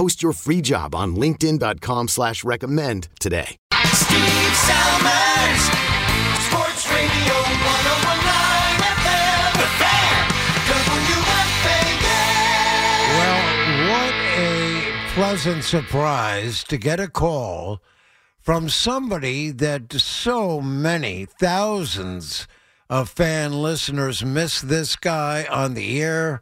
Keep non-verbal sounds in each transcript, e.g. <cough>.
Post your free job on linkedin.com slash recommend today. Steve Somers, Sports Radio 1019 FM, The Fan, WFAN. Well, what a pleasant surprise to get a call from somebody that so many thousands of fan listeners miss this guy on the air.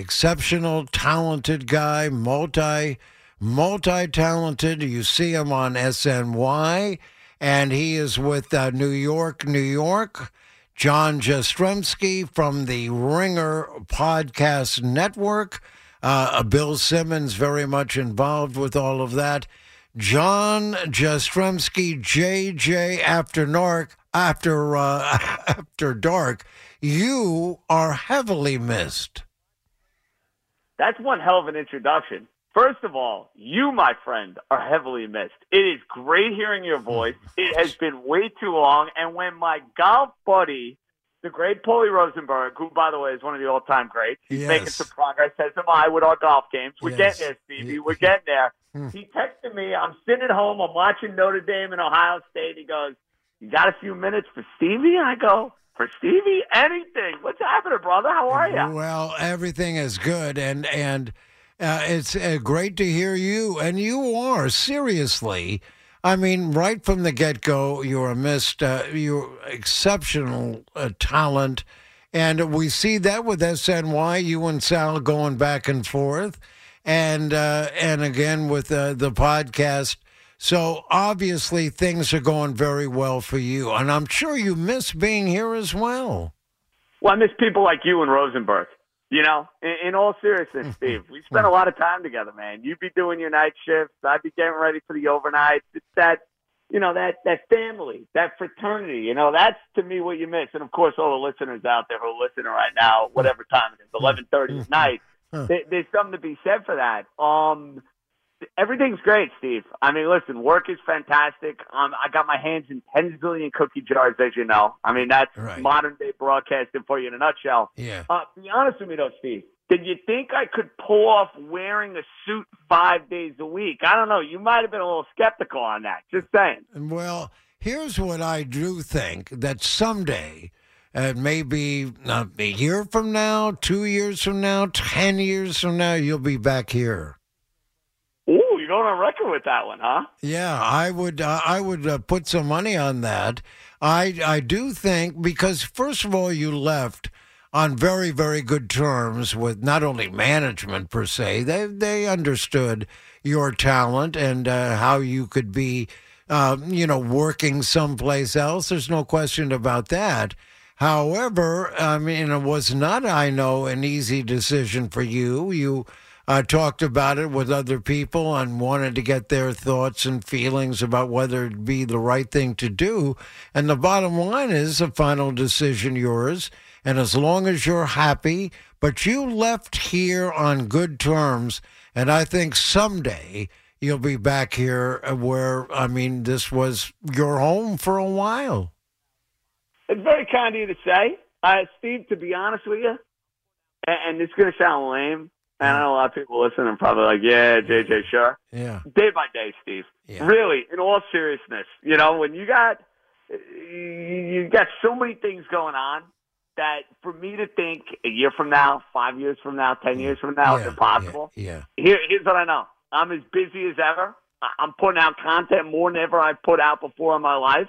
Exceptional, talented guy, multi, multi talented. You see him on SNY, and he is with uh, New York, New York. John Jastremski from the Ringer Podcast Network. Uh, Bill Simmons very much involved with all of that. John Jastremski, JJ After Dark, after uh, <laughs> after dark. You are heavily missed. That's one hell of an introduction. First of all, you, my friend, are heavily missed. It is great hearing your voice. It has been way too long. And when my golf buddy, the great Paulie Rosenberg, who, by the way, is one of the all time greats, he's Yes. making some progress, as am I, with our golf games. We're Yes. getting there, Stevie. We're getting there. He texted me. I'm sitting at home. I'm watching Notre Dame and Ohio State. He goes, You got a few minutes for Stevie? And I go, For Stevie? Anything. What's happening, brother? How are you? Well, everything is good, and and uh, it's uh, great to hear you. And you are seriously. I mean, right from the get go, you're a missed. Uh, you're exceptional uh, talent, and we see that with SNY. You and Sal going back and forth, and uh, and again with uh, the podcast. So obviously things are going very well for you, and I'm sure you miss being here as well. Well, I miss people like you and Rosenberg. You know, in, in all seriousness, <laughs> Steve, we spent a lot of time together, man. You'd be doing your night shifts. I'd be getting ready for the overnights. It's that, you know, that that family, that fraternity. You know, that's to me what you miss. And of course, all the listeners out there who are listening right now, whatever time it is, <laughs> eleven thirty at night, there, there's something to be said for that. Um, everything's great, Steve. I mean, listen, work is fantastic. Um, I got my hands in 10 zillion cookie jars, as you know. I mean, that's Right. modern day broadcasting for you in a nutshell. Yeah. Uh, be honest with me, though, Steve. Did you think I could pull off wearing a suit five days a week? I don't know. You might have been a little skeptical on that. Just saying. Well, here's what I do think that someday, uh, maybe uh, a year from now, two years from now, 10 years from now, you'll be back here. Going on record with that one, huh? Yeah, I would. Uh, I would uh, put some money on that. I I do think because first of all, you left on very very good terms with not only management per se. They they understood your talent and uh, how you could be, uh, you know, working someplace else. There's no question about that. However, I mean, it was not, I know, an easy decision for you. You uh, talked about it with other people and wanted to get their thoughts and feelings about whether it'd be the right thing to do. And the bottom line is a final decision yours. And as long as you're happy, but you left here on good terms, and I think someday you'll be back here where, I mean, this was your home for a while. It's very kind of you to say, uh, Steve. To be honest with you, and, and it's going to sound lame, and I know a lot of people listening are probably like, "Yeah, JJ, sure." Yeah. Day by day, Steve. Yeah. Really, in all seriousness, you know, when you got you got so many things going on that for me to think a year from now, five years from now, ten years from now Yeah, is impossible. Yeah. Here, here's what I know: I'm as busy as ever. I- I'm putting out content more than ever I've put out before in my life.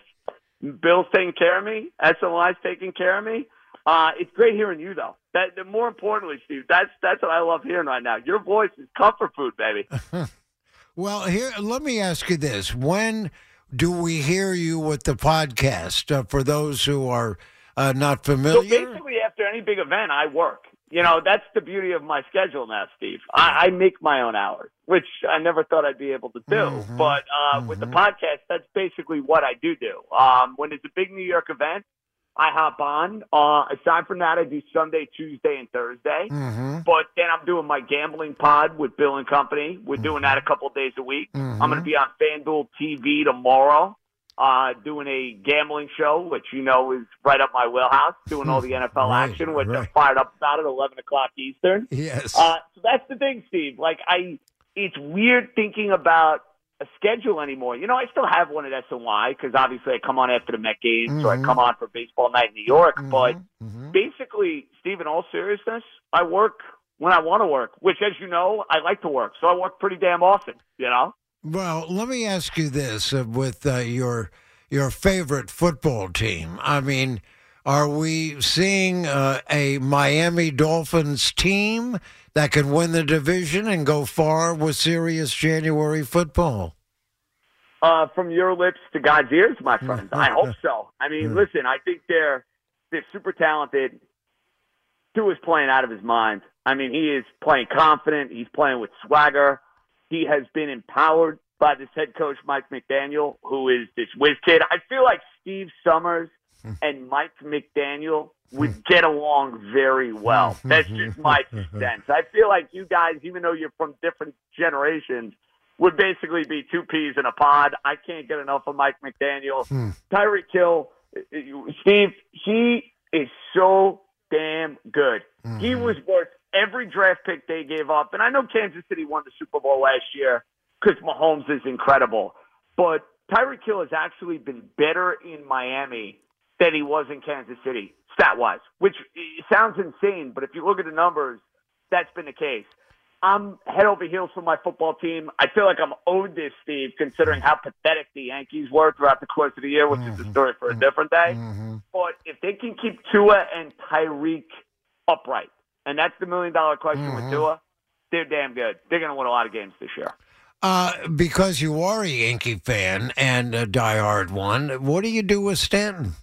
Bill's taking care of me. SNY's taking care of me. Uh, it's great hearing you though. That, more importantly, Steve, that's that's what I love hearing right now. Your voice is comfort food, baby. <laughs> Well, here, let me ask you this: When do we hear you with the podcast? Uh, for those who are uh, not So familiar, basically, after any big event, I work. You know, that's the beauty of my schedule now, Steve. I, I make my own hours, which I never thought I'd be able to do. Mhm. But uh, with the podcast, that's basically what I do do. Um, when it's a big New York event, I hop on. Uh, aside from that, I do Sunday, Tuesday, and Thursday. Mhm. But then I'm doing my gambling pod with Bill and Company. We're doing that a couple of days a week. I'm going to be on FanDuel TV tomorrow, uh, doing a gambling show, which you know is right up my wheelhouse, doing all the <laughs> NFL Right, action, which I'm fired up about at 11 o'clock Eastern. yes, Uh, so that's the thing, Steve. Like I, it's weird thinking about a schedule anymore. You know, I still have one at SNY because obviously I come on after the Met games, so I come on for baseball night in New York. But Mhm. basically, Steve, in all seriousness, I work when I want to work. Which, as you know, I like to work, so I work pretty damn often. You know. Well, let me ask you this: uh, with uh, your your favorite football team, I mean, are we seeing uh, a Miami Dolphins team that can win the division and go far with serious January football? uh, from your lips to God's ears, my friend. I <laughs> hope so. I mean, listen, I think they're they're super talented. Tua's playing out of his mind. I mean, he is playing confident. He's playing with swagger. He has been empowered by this head coach, Mike McDaniel, who is this whiz kid. I feel like Steve Somers <laughs> and Mike McDaniel would get along very well. <laughs> That's just my two cents. I feel like you guys, even though you're from different generations, would basically be two peas in a pod. I can't get enough of Mike McDaniel. <laughs> Hmm. Tyreek Hill, uh, uh, Steve, he is so damn good. He hmm. was worth every draft pick they gave up. And I know Kansas City won the Super Bowl last year because Mahomes is incredible. But Tyreek Hill has actually been better in Miami than he was in Kansas City, stat wise, which sounds insane. But if you look at the numbers, that's been the case. I'm head over heels for my football team. I feel like I'm owed this, Steve, considering how pathetic the Yankees were throughout the course of the year, which is a mm-hmm. story for a mm-hmm. different day. Mm-hmm. But if they can keep Tua and Tyreek upright, and that's the million dollar question with Tua, they're damn good. They're going to win a lot of games this year. Uh, because you are a Yankee fan and a diehard one, what do you do with Stanton?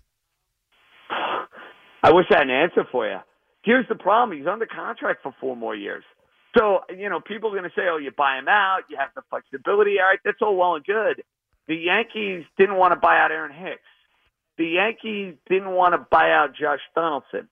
I wish I had an answer for you. Here's the problem: he's under contract for four more years. So you know, people are going to say, "Oh, you buy him out, you have the flexibility." All right, that's all well and good. The Yankees didn't want to buy out Aaron Hicks. The Yankees didn't want to buy out Josh Donaldson.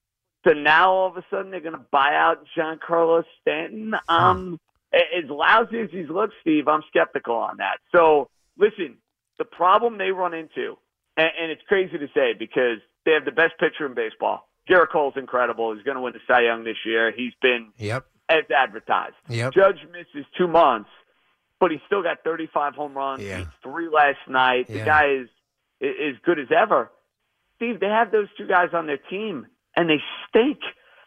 So now all of a sudden they're going to buy out Giancarlo Stanton. Um, as lousy as he's looked, Steve, I'm skeptical on that. So listen, the problem they run into, and, and it's crazy to say because they have the best pitcher in baseball. Gerrit Cole's incredible. He's going to win the Cy Young this year. He's been Yep. as advertised. Yep. Judge misses two months, but he's still got 35 home runs. Yeah. Three last night. The Yeah. guy is is good as ever. Steve, they have those two guys on their team, and they stink.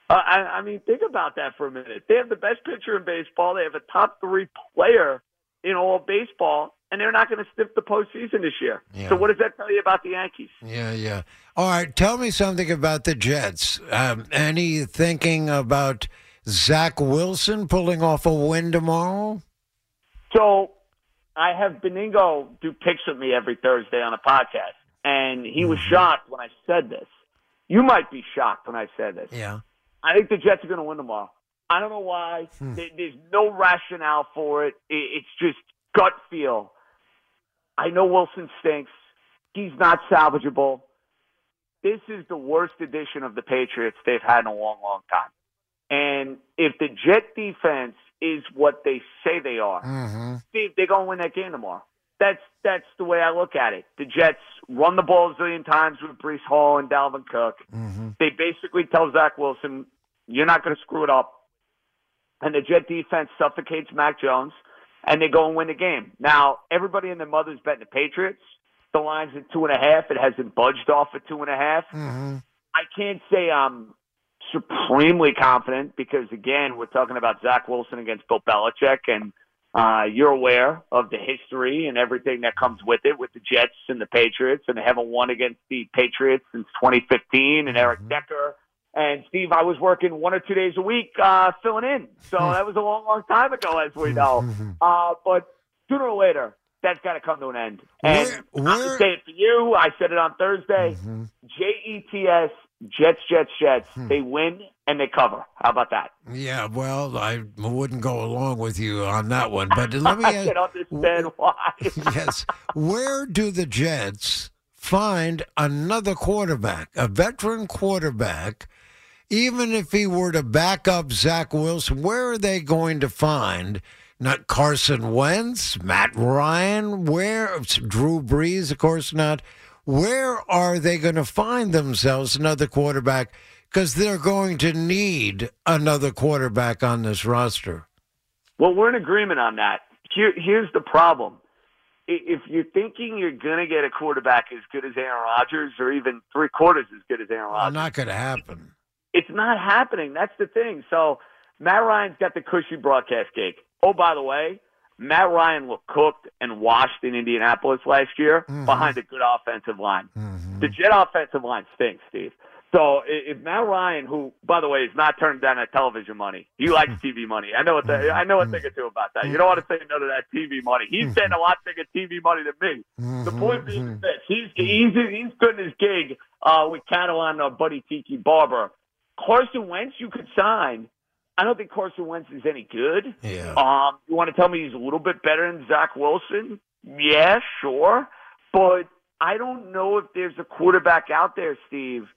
Uh, I, I mean, think about that for a minute. They have the best pitcher in baseball. They have a top three player in all baseball, and they're not going to sniff the postseason this year. Yeah. So, what does that tell you about the Yankees? Yeah, yeah. All right, tell me something about the Jets. Um, any thinking about Zach Wilson pulling off a win tomorrow? So I have Benigno do picks with me every Thursday on a podcast, and he was shocked when I said this. You might be shocked when I said this. Yeah. I think the Jets are going to win tomorrow. I don't know why. There- There's no rationale for it. It's just gut feel. I know Wilson stinks. He's not salvageable. This is the worst edition of the Patriots they've had in a long, long time. And if the Jet defense is what they say they are, Mm-hmm. Steve, they're going to win that game tomorrow. That's that's the way I look at it. The Jets run the ball a zillion times with Breece Hall and Dalvin Cook. Mm-hmm. They basically tell Zach Wilson, "You're not going to screw it up," and the Jet defense suffocates Mac Jones, and they go and win the game. Now, everybody and their mother's betting the Patriots. The line's at two and a half. It hasn't budged off at two and a half. Mm-hmm. I can't say I'm supremely confident because again, we're talking about Zach Wilson against Bill Belichick, and Uh, you're aware of the history and everything that comes with it with the Jets and the Patriots, and they haven't won against the Patriots since 2015 and Eric Decker. And Steve, I was working one or two days a week uh, filling in, so that was a long, long time ago, as we know. <laughs> Uh, but sooner or later, that's got to come to an end. And Where- I'm where- to say it for you. I said it on Thursday. J E T S Jets, Jets, Jets. They win and they cover. How about that? Yeah, well, I wouldn't go along with you on that one, but let me <laughs> I can understand <laughs> why. yes. Where do the Jets find another quarterback, a veteran quarterback, even if he were to back up Zach Wilson? Where are they going to find not Carson Wentz, Matt Ryan, where Drew Brees, of course not. Where are they going to find themselves another quarterback? Because they're going to need another quarterback on this roster. Well, we're in agreement on that. Here, here's the problem. If you're thinking you're going to get a quarterback as good as Aaron Rodgers or even three quarters as good as Aaron Rodgers, Not going to happen. It's not happening. That's the thing. So Matt Ryan's got the cushy broadcast gig. Oh, by the way, Matt Ryan looked cooked and washed in Indianapolis last year mm-hmm. behind a good offensive line. Mm-hmm. The Jet offensive line stinks, Steve. So if Matt Ryan, who by the way is not turning down that television money, he likes <laughs> TV money. I know what the, I know a thing or two about that. You don't want to say no to that TV money. He's mm-hmm. getting a lot bigger TV money than me. The point being is this: he's he's he's good in his gig uh, with Catalan uh, buddy Tiki Barber. Carson Wentz, you could sign. I don't think Carson Wentz is any good. Yeah. Um, you want to tell me he's a little bit better than Zach Wilson? Yeah, sure. But I don't know if there's a quarterback out there, Steve,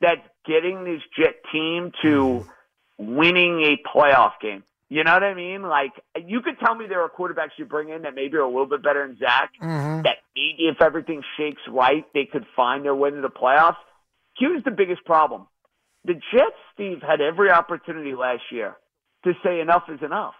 that's getting this Jet team to winning a playoff game. You know what I mean? Like, you could tell me there are quarterbacks you bring in that maybe are a little bit better than Zach, that maybe if everything shakes right, they could find their way to the playoffs. Here's the biggest problem. The Jets, Steve, had every opportunity last year to say enough is enough.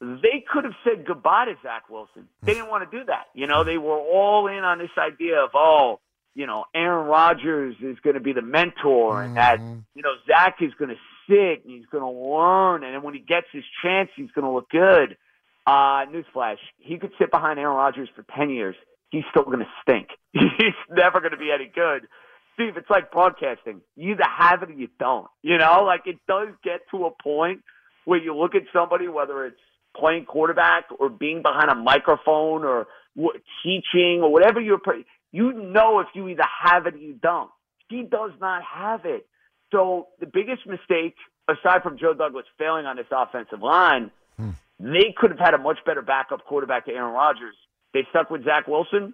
They could have said goodbye to Zach Wilson. They didn't want to do that. You know, they were all in on this idea of, oh, you know, Aaron Rodgers is going to be the mentor and that, you know, Zach is going to sit and he's going to learn. And then when he gets his chance, he's going to look good. Uh, newsflash, he could sit behind Aaron Rodgers for 10 years. He's still going to stink. <laughs> He's never going to be any good. Steve, it's like broadcasting. You either have it or you don't. You know, like it does get to a point where you look at somebody, whether it's playing quarterback or being behind a microphone or w- teaching or whatever you're, you know if you either have it or you don't. He does not have it. So the biggest mistake, aside from Joe Douglas failing on this offensive line, hmm. they could have had a much better backup quarterback to Aaron Rodgers. They stuck with Zach Wilson.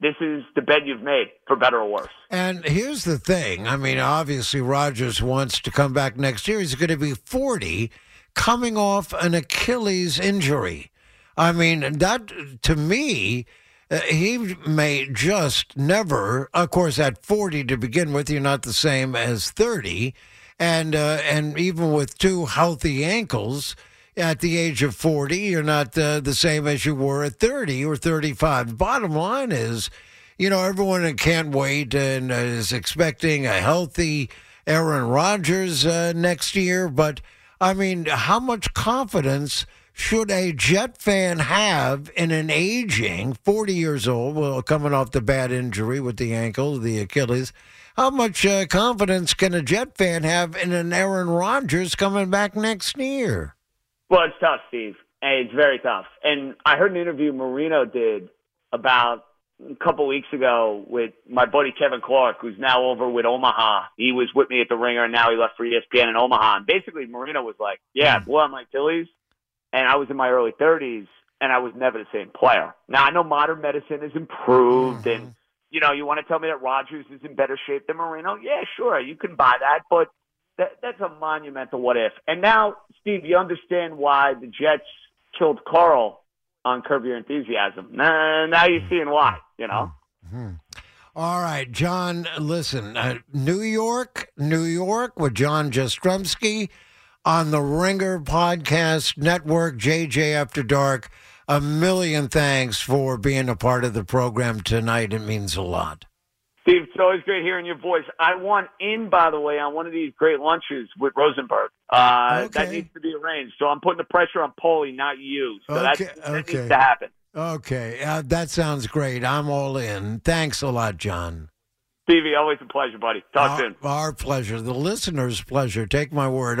This is the bed you've made, for better or worse. And here's the thing. I mean, obviously, Rodgers wants to come back next year. He's going to be 40, coming off an Achilles injury. I mean, that to me, uh, he may just never. Of course, at 40 to begin with, you're not the same as 30, and uh, and even with two healthy ankles. At the age of 40, you're not uh, the same as you were at 30 or 35. Bottom line is, you know, everyone can't wait and is expecting a healthy Aaron Rodgers uh, next year. But I mean, how much confidence should a Jet fan have in an aging 40 years old, well, coming off the bad injury with the ankle, the Achilles? How much uh, confidence can a Jet fan have in an Aaron Rodgers coming back next year? Well, it's tough, Steve. It's very tough. And I heard an interview Marino did about a couple weeks ago with my buddy Kevin Clark, who's now over with Omaha. He was with me at the Ringer, and now he left for ESPN in Omaha. And basically, Marino was like, "Yeah, well, I'm like Achilles, and I was in my early 30s, and I was never the same player. Now I know modern medicine has improved, hmm. and you know, you want to tell me that Rodgers is in better shape than Marino? Yeah, sure, you can buy that, but that, that's a monumental what if. And now, Steve, you understand why the Jets killed Carl on Curb Your Enthusiasm. Now, now you're seeing why, you know? All right, John, listen, uh, New York, New York with John Jastremski on the Ringer Podcast Network, JJ After Dark. A million thanks for being a part of the program tonight. It means a lot. It's always great hearing your voice. I want in, by the way, on one of these great lunches with Rosenberg. Uh, That needs to be arranged. So I'm putting the pressure on Paulie, not you. So that's, Okay, that okay. needs to happen. Okay, uh, that sounds great. I'm all in. Thanks a lot, John. Stevie, always a pleasure, buddy. Talk our, soon. Our pleasure. The listener's pleasure. Take my word.